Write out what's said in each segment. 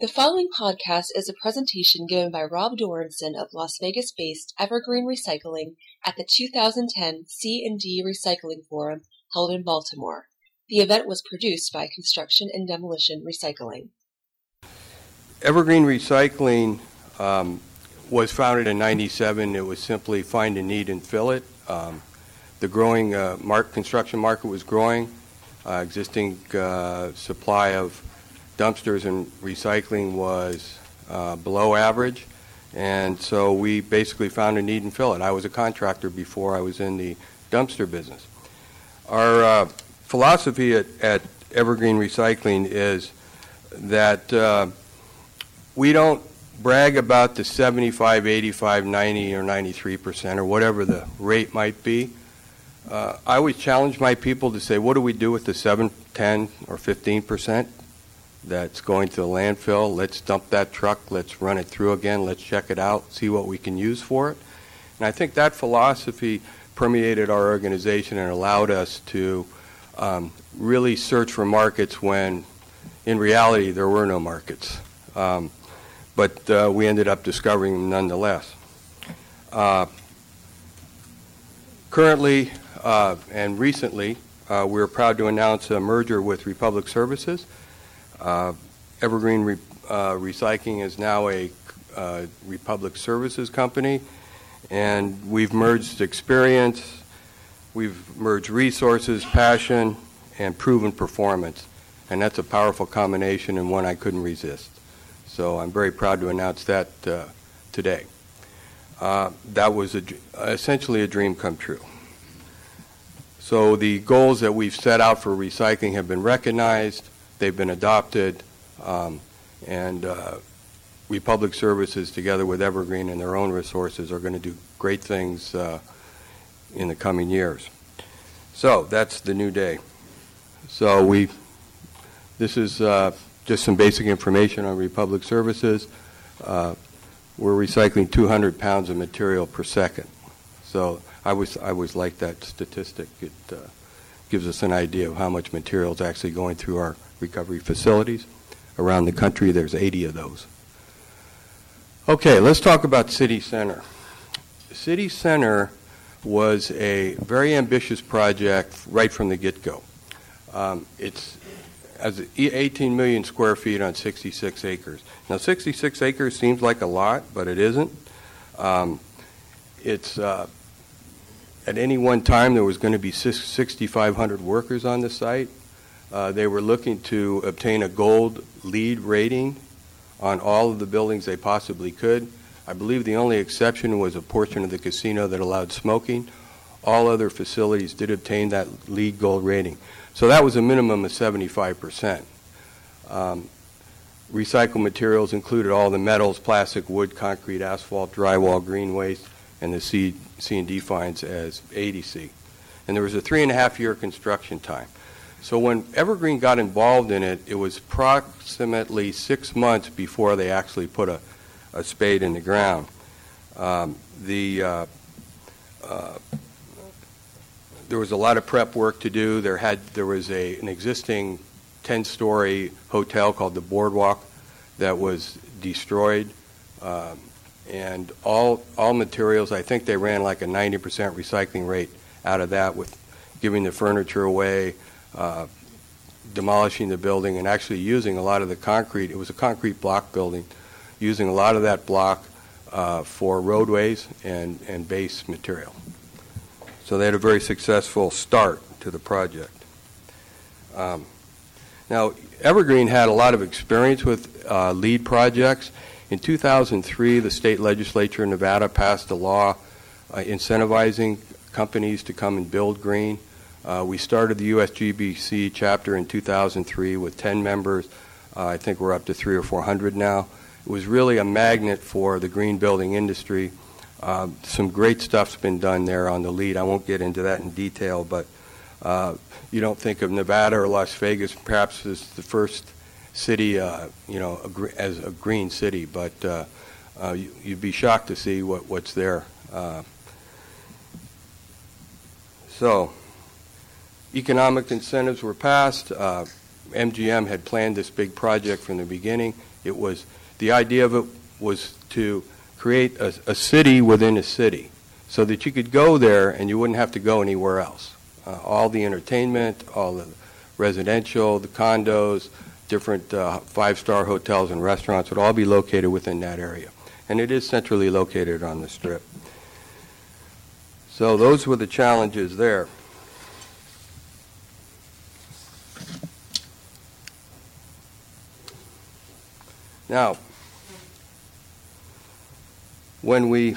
The following podcast is a presentation given by Rob Dorinson of Las Vegas-based Evergreen Recycling at the 2010 C&D Recycling Forum held in Baltimore. The event was produced by Construction and Demolition Recycling. Evergreen Recycling um, was founded in 97. It was simply find a need and fill it. Um, the growing uh, mark, construction market was growing. Uh, existing uh, supply of dumpsters and recycling was uh, below average, and so we basically found a need and fill it. I was a contractor before I was in the dumpster business. Our uh, philosophy at, at, Evergreen Recycling is that uh, we don't brag about the 75, 85, 90, or 93 percent, or whatever the rate might be. Uh, I always challenge my people to say, what do we do with the 7, 10, or 15 percent? That's going to the landfill. Let's dump that truck. Let's run it through again. Let's check it out, see what we can use for it. And I think that philosophy permeated our organization and allowed us to um, really search for markets when, in reality, there were no markets. Um, but uh, we ended up discovering them nonetheless. Uh, currently uh, and recently, uh, we're proud to announce a merger with Republic Services. Uh, Evergreen Re- uh, Recycling is now a uh, Republic Services company, and we've merged experience, we've merged resources, passion, and proven performance. And that's a powerful combination and one I couldn't resist. So I'm very proud to announce that uh, today. Uh, that was a, essentially a dream come true. So the goals that we've set out for recycling have been recognized. They've been adopted, um, and uh, Republic Services, together with Evergreen and their own resources, are going to do great things uh, in the coming years. So that's the new day. So we, this is uh, just some basic information on Republic Services. Uh, we're recycling 200 pounds of material per second. So I was I always like that statistic. It uh, gives us an idea of how much material is actually going through our recovery facilities. Around the country, there's 80 of those. Okay, let's talk about City Center. City Center was a very ambitious project right from the get-go. Um, it's as 18 million square feet on 66 acres. Now, 66 acres seems like a lot, but it isn't. Um, it's uh, at any one time there was going to be 6,500 workers on the site. Uh, they were looking to obtain a gold LEED rating on all of the buildings they possibly could. I believe the only exception was a portion of the casino that allowed smoking. All other facilities did obtain that LEED gold rating. So that was a minimum of 75%. Um, recycled materials included all the metals, plastic, wood, concrete, asphalt, drywall, green waste, and the C, C&D fines as ADC. And there was a three and a half year construction time. So when Evergreen got involved in it, it was approximately six months before they actually put a, a spade in the ground. Um, the uh, uh, there was a lot of prep work to do. There had there was a an existing 10-story hotel called the Boardwalk that was destroyed, um, and all all materials. I think they ran like a 90% recycling rate out of that, with giving the furniture away, uh, demolishing the building and actually using a lot of the concrete. It was a concrete block building, using a lot of that block uh, for roadways and, and base material. So they had a very successful start to the project. Um, now, Evergreen had a lot of experience with uh, LEED projects. In 2003, the state legislature in Nevada passed a law uh, incentivizing companies to come and build green. Uh, we started the USGBC chapter in 2003 with 10 members. Uh, I think we're up to three or 400 now. It was really a magnet for the green building industry. Uh, some great stuff's been done there on the LEED. I won't get into that in detail, but uh, you don't think of Nevada or Las Vegas perhaps as the first city, uh, you know, as a green city, but uh, you, would be shocked to see what, what's there. so economic incentives were passed. Uh, MGM had planned this big project from the beginning. It was the idea of it was to create a, a city within a city, so that you could go there and you wouldn't have to go anywhere else. Uh, all the entertainment, all the residential, the condos, different uh, five-star hotels and restaurants would all be located within that area, and it is centrally located on the strip. So those were the challenges there. Now, when we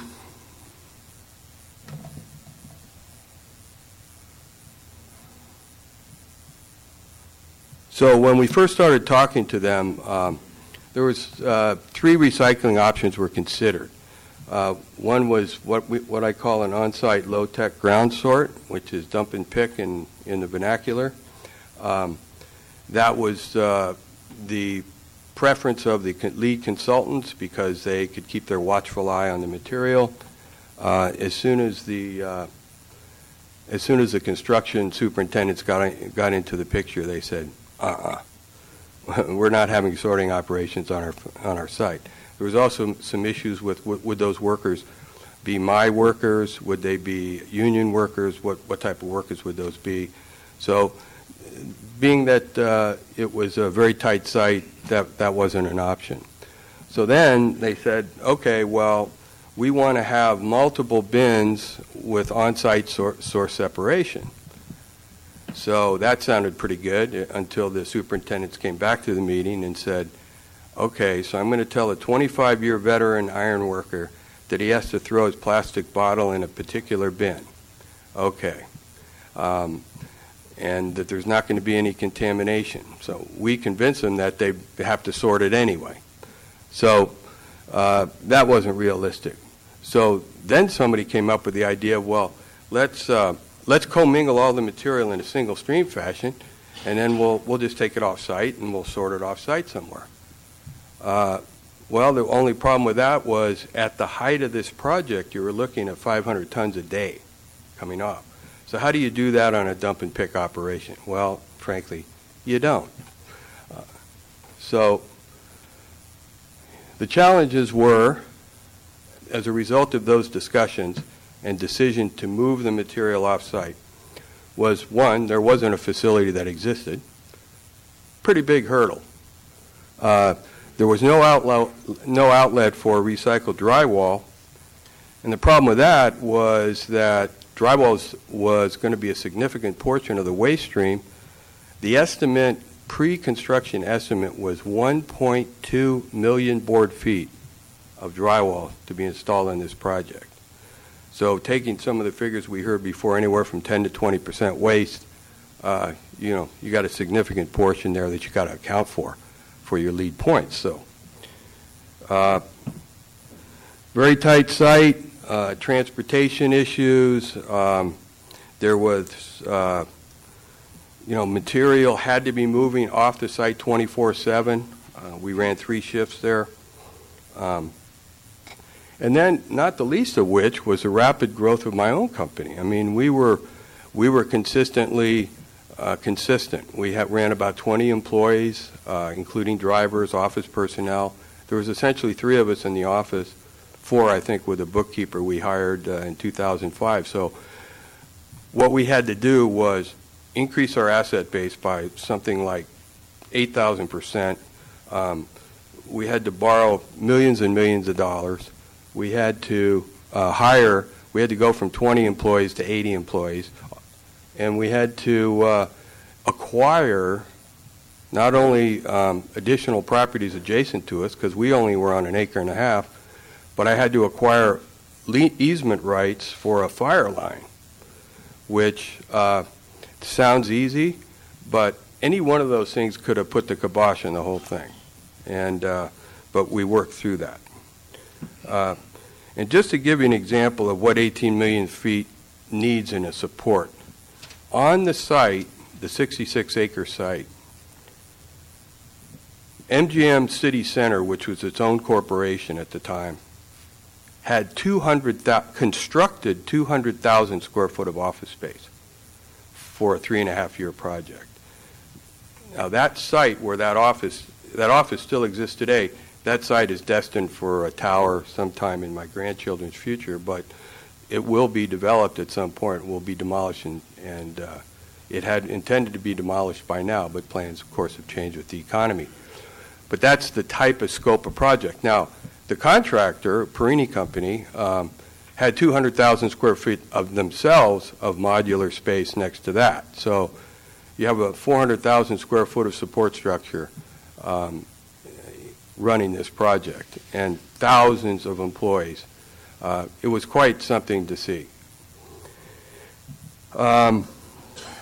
So when we first started talking to them, um, there was uh, three recycling options were considered. Uh, one was what we, what I call an on-site low-tech ground sort, which is dump and pick in in the vernacular. Um, that was uh, the preference of the LEED consultants because they could keep their watchful eye on the material. Uh, as soon as the uh, as soon as the construction superintendents got got into the picture, they said, uh-uh. We're not having sorting operations on our on our site. There was also some issues with would those workers be my workers? Would they be union workers? What what type of workers would those be? So, being that uh, it was a very tight site, that that wasn't an option. So then they said, okay, well, we want to have multiple bins with on-site source separation. So that sounded pretty good until the superintendents came back to the meeting and said, okay, so I'm going to tell a 25 year veteran iron worker that he has to throw his plastic bottle in a particular bin. Okay. Um, and that there's not going to be any contamination. So we convince them that they have to sort it anyway. So uh, that wasn't realistic. So then somebody came up with the idea well, let's. Uh, let's commingle all the material in a single stream fashion, and then we'll, we'll just take it off site and we'll sort it off site somewhere. Uh, well, the only problem with that was at the height of this project, you were looking at 500 tons a day coming off. So, how do you do that on a dump and pick operation? Well, frankly, you don't. Uh, so, the challenges were, as a result of those discussions, and decision to move the material off-site was, one, there wasn't a facility that existed. Pretty big hurdle. Uh, there was no outlet, no outlet for recycled drywall, and the problem with that was that drywall was, going to be a significant portion of the waste stream. The estimate, pre-construction estimate, was 1.2 million board feet of drywall to be installed in this project. So taking some of the figures we heard before, anywhere from 10 to 20 percent waste, uh, you know, you got a significant portion there that you got to account for for your LEED points. So uh, very tight site, uh, transportation issues. Um, there was, uh, you know, material had to be moving off the site 24/7. Uh, we ran three shifts there. Um, and then, not the least of which, was the rapid growth of my own company. I mean, we were, we were consistently uh, consistent. We had, ran about 20 employees, uh, including drivers, office personnel. There was essentially three of us in the office, four, I think, with a bookkeeper we hired uh, in 2005. So, what we had to do was increase our asset base by something like 8,000 percent. Um, we had to borrow millions and millions of dollars we had to uh, hire, we had to go from 20 employees to 80 employees, and we had to uh, acquire not only um, additional properties adjacent to us, because we only were on an acre and a half, but I had to acquire easement rights for a fire line, which uh, sounds easy, but any one of those things could have put the kibosh on the whole thing. And, uh, but we worked through that. Uh, and just to give you an example of what 18 million feet needs in a support, on the site, the 66 acre site, MGM City Center, which was its own corporation at the time, had 200, constructed 200,000 square foot of office space for a three and a half year project. Now that site where that office, that office still exists today, that site is destined for a tower sometime in my grandchildren's future, but it will be developed at some point, will be demolished, and, and uh, it had intended to be demolished by now, but plans, of course, have changed with the economy. But that's the type of scope of project. Now, the contractor, Perini Company, um, had 200,000 square feet of themselves of modular space next to that. So you have a 400,000 square foot of support structure um, running this project and thousands of employees. Uh, it was quite something to see. Um,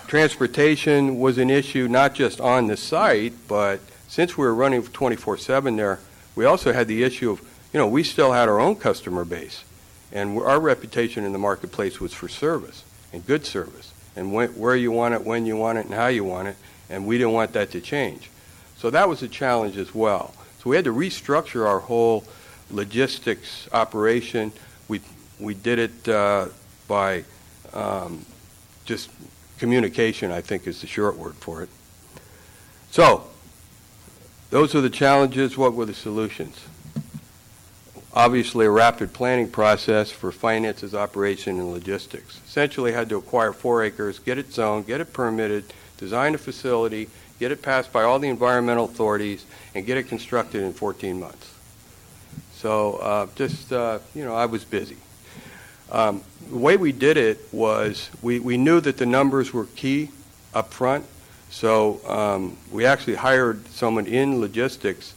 transportation was an issue not just on the site, but since we were running 24/7 there, we also had the issue of, you know, we still had our own customer base, and our reputation in the marketplace was for service and good service, and where you want it, when you want it, and how you want it, and we didn't want that to change. So that was a challenge as well. So we had to restructure our whole logistics operation. We we did it uh, by um, just communication. I think is the short word for it. So those are the challenges. What were the solutions? Obviously, a rapid planning process for finances, operation, and logistics. Essentially, had to acquire four acres, get it zoned, get it permitted, design a facility, get it passed by all the environmental authorities, and get it constructed in 14 months. So uh, just, uh, you know, I was busy. Um, the way we did it was we, we knew that the numbers were key up front, so um, we actually hired someone in logistics.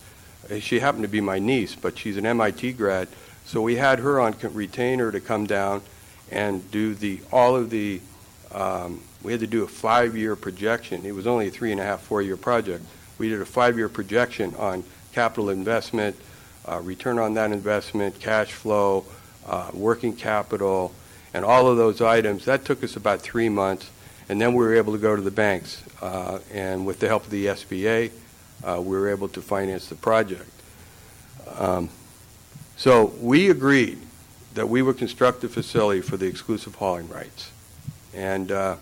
Uh, she happened to be my niece, but she's an MIT grad. So we had her on retainer to come down and do the all of the um, we had to do a five-year projection. It was only a three and a half, four-year project. We did a five-year projection on capital investment, uh, return on that investment, cash flow, uh, working capital, and all of those items. That took us about three months, and then we were able to go to the banks. Uh, and with the help of the SBA, uh, we were able to finance the project. Um, so we agreed that we would construct the facility for the exclusive hauling rights. And uh,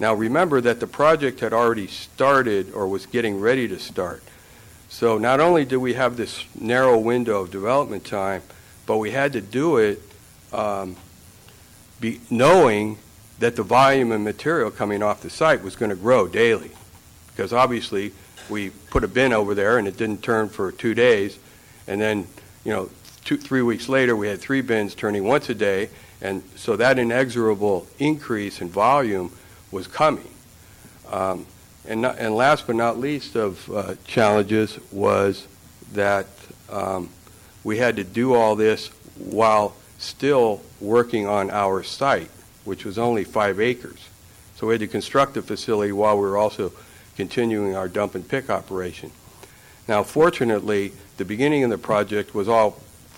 now remember that the project had already started or was getting ready to start. So not only did we have this narrow window of development time, but we had to do it um, be, knowing that the volume of material coming off the site was going to grow daily. Because obviously we put a bin over there and it didn't turn for two days. And then, you know, two, three weeks later we had three bins turning once a day. And so that inexorable increase in volume was coming. Um, and, not, and last but not least of uh, challenges was that um, we had to do all this while still working on our site, which was only five acres. So we had to construct the facility while we were also continuing our dump and pick operation. Now, fortunately, the beginning of the project was all,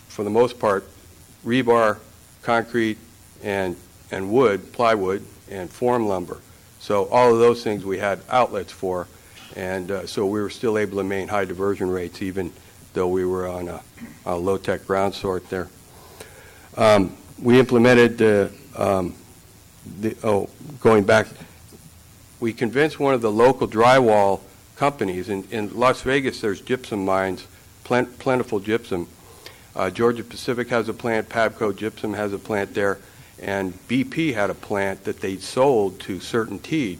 for the most part, rebar, concrete, and, and wood, plywood, and form lumber. So all of those things we had outlets for, and uh, so we were still able to maintain high diversion rates even though we were on a, a low-tech ground sort there. Um, we implemented the, um, the, oh, going back, we convinced one of the local drywall companies. In, in Las Vegas, there's gypsum mines, plentiful gypsum. Uh, Georgia Pacific has a plant, Pabco Gypsum has a plant there and BP had a plant that they sold to CertainTeed.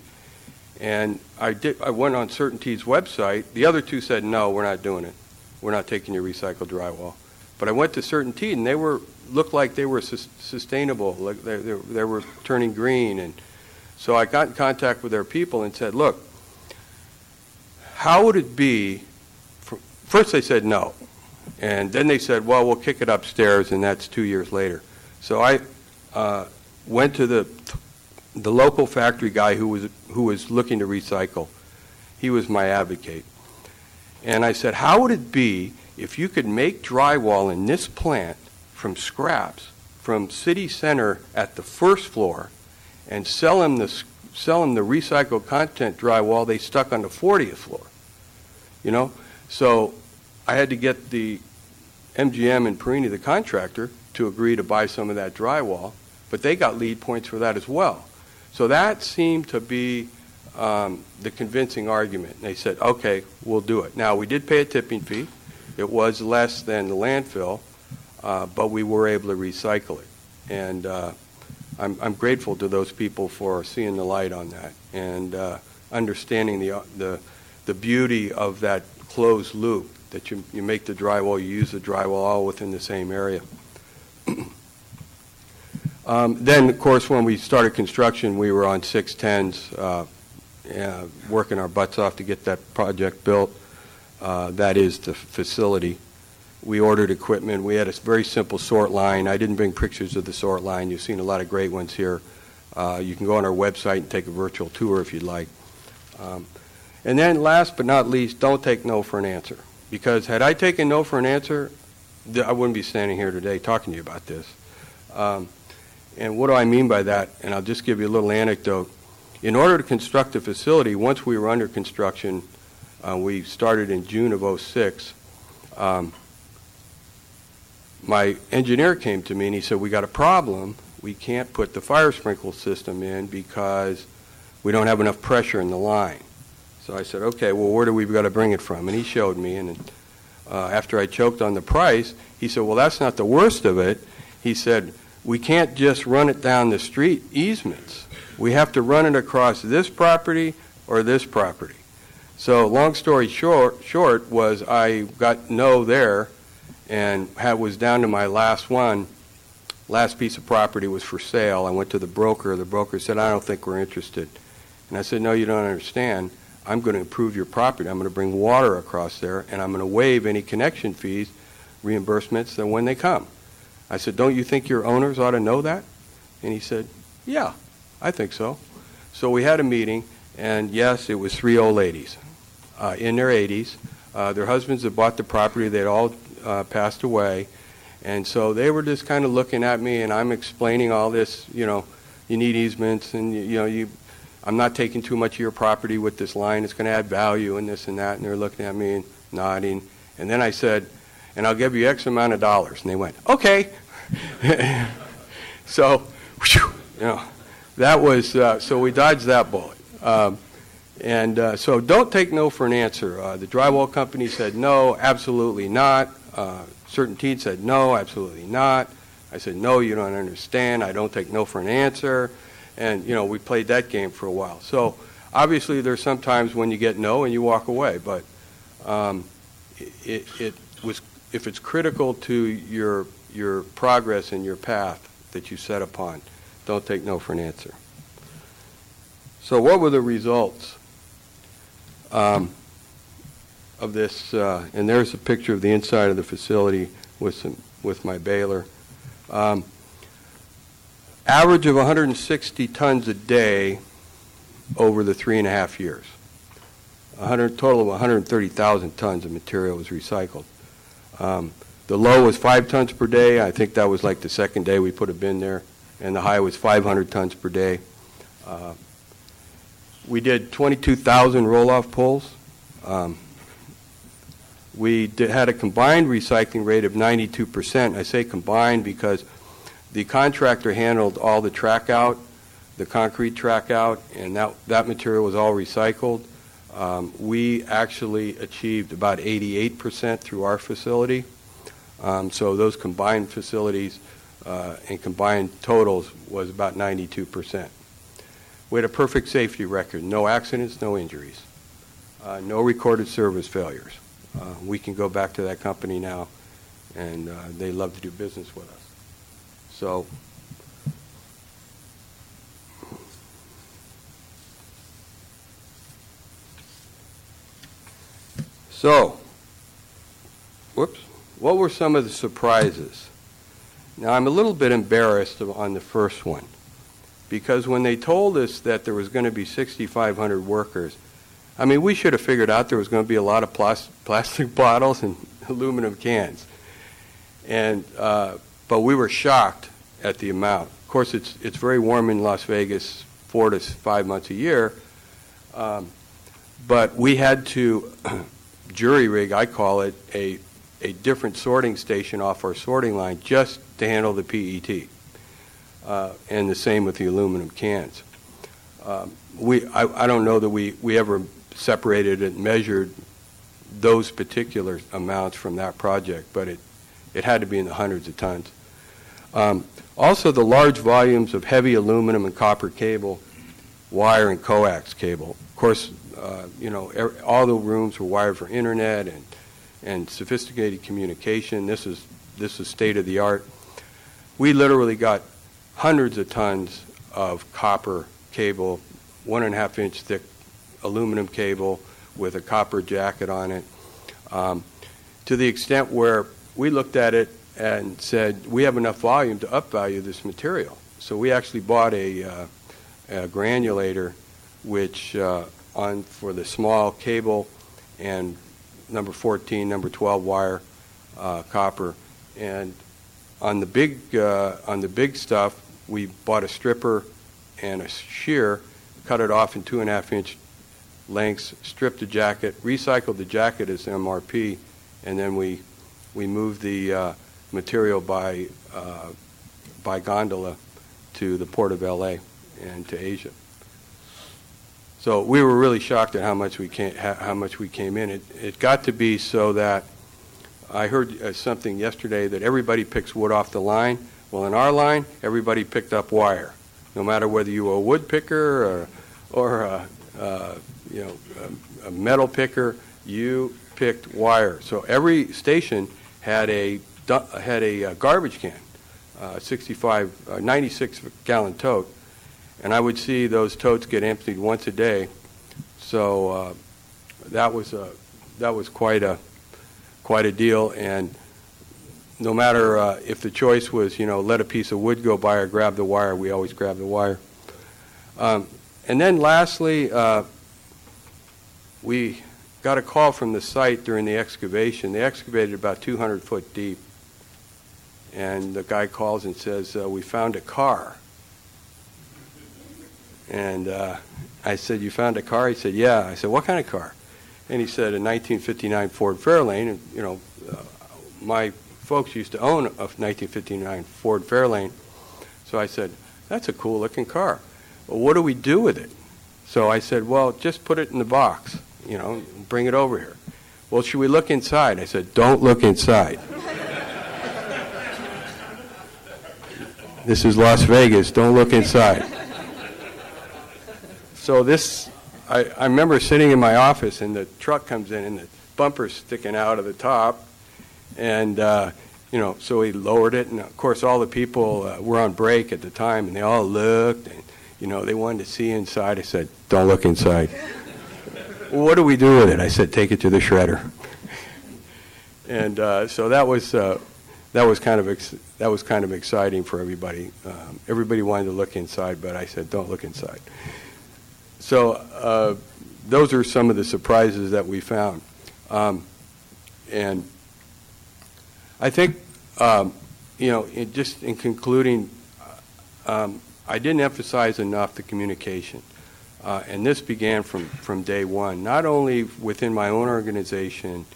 And I did. I went on CertainTeed's website. The other two said, "No, we're not doing it. We're not taking your recycled drywall." But I went to CertainTeed, and they were looked like they were su- sustainable. Like they, they, they were turning green, and so I got in contact with their people and said, "Look, how would it be?" First, they said no, and then they said, "Well, we'll kick it upstairs," and that's two years later. So I, uh, went to the the local factory guy who was who was looking to recycle. He was my advocate, and I said, "How would it be if you could make drywall in this plant from scraps from city center at the first floor, and sell them the sell him the recycled content drywall they stuck on the 40th floor?" You know, so I had to get the MGM and Perini, the contractor, to agree to buy some of that drywall, but they got LEED points for that as well. So that seemed to be um, the convincing argument. And they said, okay, we'll do it. Now, we did pay a tipping fee. It was less than the landfill, uh, but we were able to recycle it. And uh, I'm, I'm grateful to those people for seeing the light on that and uh, understanding the, the, the beauty of that closed loop that you, you make the drywall, you use the drywall all within the same area. Um, then, of course, when we started construction, we were on 610s, uh, uh, working our butts off to get that project built. Uh, that is the facility. We ordered equipment. We had a very simple sort line. I didn't bring pictures of the sort line. You've seen a lot of great ones here. Uh, you can go on our website and take a virtual tour if you'd like. Um, and then, last but not least, don't take no for an answer. Because had I taken no for an answer, I wouldn't be standing here today talking to you about this. Um, and what do I mean by that? And I'll just give you a little anecdote. In order to construct a facility, once we were under construction, uh, we started in June of 06. Um, my engineer came to me and he said, We got a problem. We can't put the fire sprinkle system in because we don't have enough pressure in the line. So I said, okay, well, where do we got to bring it from? And he showed me, and uh, after I choked on the price, he said, well, that's not the worst of it. He said, we can't just run it down the street easements. We have to run it across this property or this property. So long story short, short was I got no there, and had, was down to my last one. Last piece of property was for sale. I went to the broker. The broker said, I don't think we're interested. And I said, no, you don't understand. I'm going to improve your property. I'm going to bring water across there, and I'm going to waive any connection fees, reimbursements, then when they come. I said, don't you think your owners ought to know that? And he said, yeah, I think so. So we had a meeting, and yes, it was three old ladies uh, in their 80s. Uh, their husbands had bought the property. They'd all uh, passed away. And so they were just kind of looking at me, and I'm explaining all this, you know, you need easements, and, you know, you I'm not taking too much of your property with this line. It's going to add value and this and that. And they're looking at me and nodding. And then I said, and I'll give you X amount of dollars. And they went, okay. so, you know, that was, uh, so we dodged that bullet. Um, and uh, so don't take no for an answer. Uh, the drywall company said no, absolutely not. Uh, CertainTeed said no, absolutely not. I said, no, you don't understand. I don't take no for an answer and you know we played that game for a while. So obviously there's some times when you get no and you walk away, but um, it, it was if it's critical to your your progress and your path that you set upon, don't take no for an answer. So what were the results um, of this? Uh, and there's a picture of the inside of the facility with some with my baler. Um, average of 160 tons a day over the three and a half years. A total of 130,000 tons of material was recycled. Um, the low was five tons per day. I think that was like the second day we put a bin there, and the high was 500 tons per day. Uh, we did 22,000 roll-off pulls. Um, we did, had a combined recycling rate of 92%. I say combined because the contractor handled all the track out, the concrete track out, and that, that material was all recycled. Um, we actually achieved about 88% through our facility. Um, so those combined facilities uh, and combined totals was about 92%. We had a perfect safety record, no accidents, no injuries, uh, no recorded service failures. Uh, we can go back to that company now, and uh, they love to do business with us. So So, whoops, what were some of the surprises? Now, I'm a little bit embarrassed on the first one because when they told us that there was going to be 6,500 workers, I mean, we should have figured out there was going to be a lot of plastic bottles and aluminum cans. And, uh, but we were shocked at the amount. Of course, it's, it's very warm in Las Vegas four to five months a year, um, but we had to jury rig, I call it, a, a different sorting station off our sorting line just to handle the PET. Uh, and the same with the aluminum cans. Um, we, I, I don't know that we, we ever separated and measured those particular amounts from that project, but it, it had to be in the hundreds of tons. Um, also, the large volumes of heavy aluminum and copper cable, wire and coax cable. Of course, uh, you know, all the rooms were wired for internet and, and sophisticated communication. This is, this is state of the art. We literally got hundreds of tons of copper cable, one and a half inch thick aluminum cable with a copper jacket on it, um, to the extent where we looked at it and said, we have enough volume to upvalue this material. So we actually bought a, uh, a granulator, which uh, on for the small cable and number 14, number 12 wire uh, copper, and on the big uh, on the big stuff, we bought a stripper and a shear, cut it off in two and a half inch lengths, stripped the jacket, recycled the jacket as MRP, and then we we moved the uh, material by uh, by gondola to the port of LA and to Asia. So we were really shocked at how much we came, how much we came in. It, it got to be so that I heard uh, something yesterday that everybody picks wood off the line. Well, in our line, everybody picked up wire, no matter whether you were a wood picker or, or a, uh, you know, a, a metal picker. You picked wire. So every station had a had a uh, garbage can, uh, 65, uh, 96 gallon tote, and I would see those totes get emptied once a day. So uh, that was a that was quite a quite a deal. And no matter uh, if the choice was, you know, let a piece of wood go by or grab the wire, we always grab the wire. Um, and then lastly, uh, we got a call from the site during the excavation. They excavated about 200 foot deep. And the guy calls and says, uh, We found a car. And uh, I said, You found a car? He said, Yeah. I said, What kind of car? And he said, A 1959 Ford Fairlane. And, you know, uh, my folks used to own a 1959 Ford Fairlane. So I said, That's a cool looking car. Well, what do we do with it? So I said, Well, just put it in the box, you know, bring it over here. Well, should we look inside? I said, Don't look inside. this is Las Vegas. Don't look inside. So this, I, I remember sitting in my office and the truck comes in and the bumper's sticking out of the top. And, uh, you know, so we lowered it. And of course, all the people uh, were on break at the time and they all looked and, you know, they wanted to see inside. I said, don't look inside. well, what do we do with it? I said, take it to the shredder. and uh, so that was, uh, that was kind of ex- that was kind of exciting for everybody. Um, everybody wanted to look inside, but I said, don't look inside. So uh, those are some of the surprises that we found. Um, and I think, um, you know, just in concluding, um, I didn't emphasize enough the communication. Uh, and this began from, from day one, not only within my own organization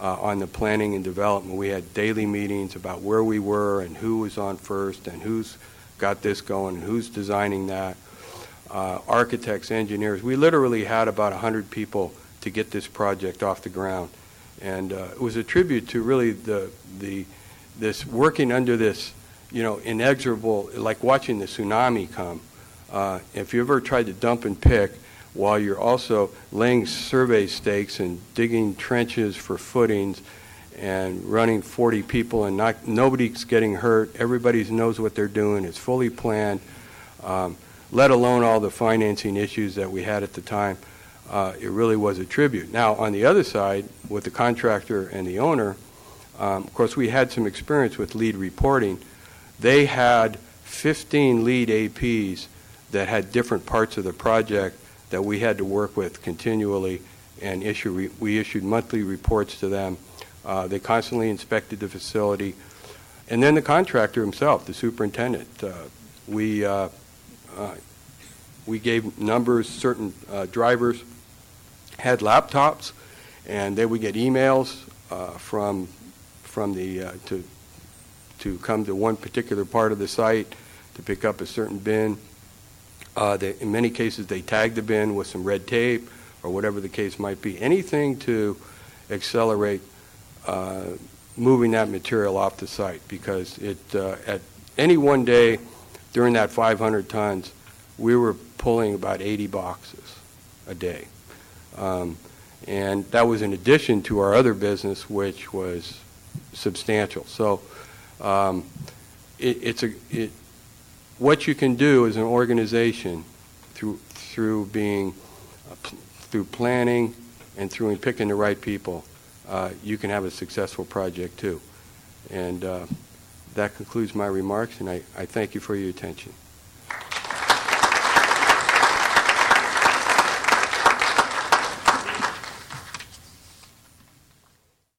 uh, on the planning and development. We had daily meetings about where we were and who was on first and who's got this going and who's designing that uh, architects, engineers. We literally had about 100 people to get this project off the ground. And uh, it was a tribute to really the, the, this working under this, you know, inexorable, like watching the tsunami come. Uh, if you ever tried to dump and pick while you're also laying survey stakes and digging trenches for footings and running 40 people and not, nobody's getting hurt, everybody knows what they're doing, it's fully planned. Um, let alone all the financing issues that we had at the time. Uh, it really was a tribute. Now, on the other side, with the contractor and the owner, um, of course, we had some experience with LEED reporting. They had 15 LEED APs that had different parts of the project that we had to work with continually and issue. Re- we issued monthly reports to them. Uh, they constantly inspected the facility. And then the contractor himself, the superintendent. Uh, we uh, we gave numbers, certain uh, drivers had laptops, and they would get emails uh, from from the uh, to to come to one particular part of the site to pick up a certain bin. They, in many cases, they tagged the bin with some red tape or whatever the case might be. Anything to accelerate moving that material off the site because it, at any one day during that 500 tons, we were pulling about 80 boxes a day. Um, and that was in addition to our other business, which was substantial. So um, it, it's a, it, what you can do as an organization through, through being, uh, through planning and through picking the right people, uh, you can have a successful project too. And uh, that concludes my remarks, and I, I thank you for your attention.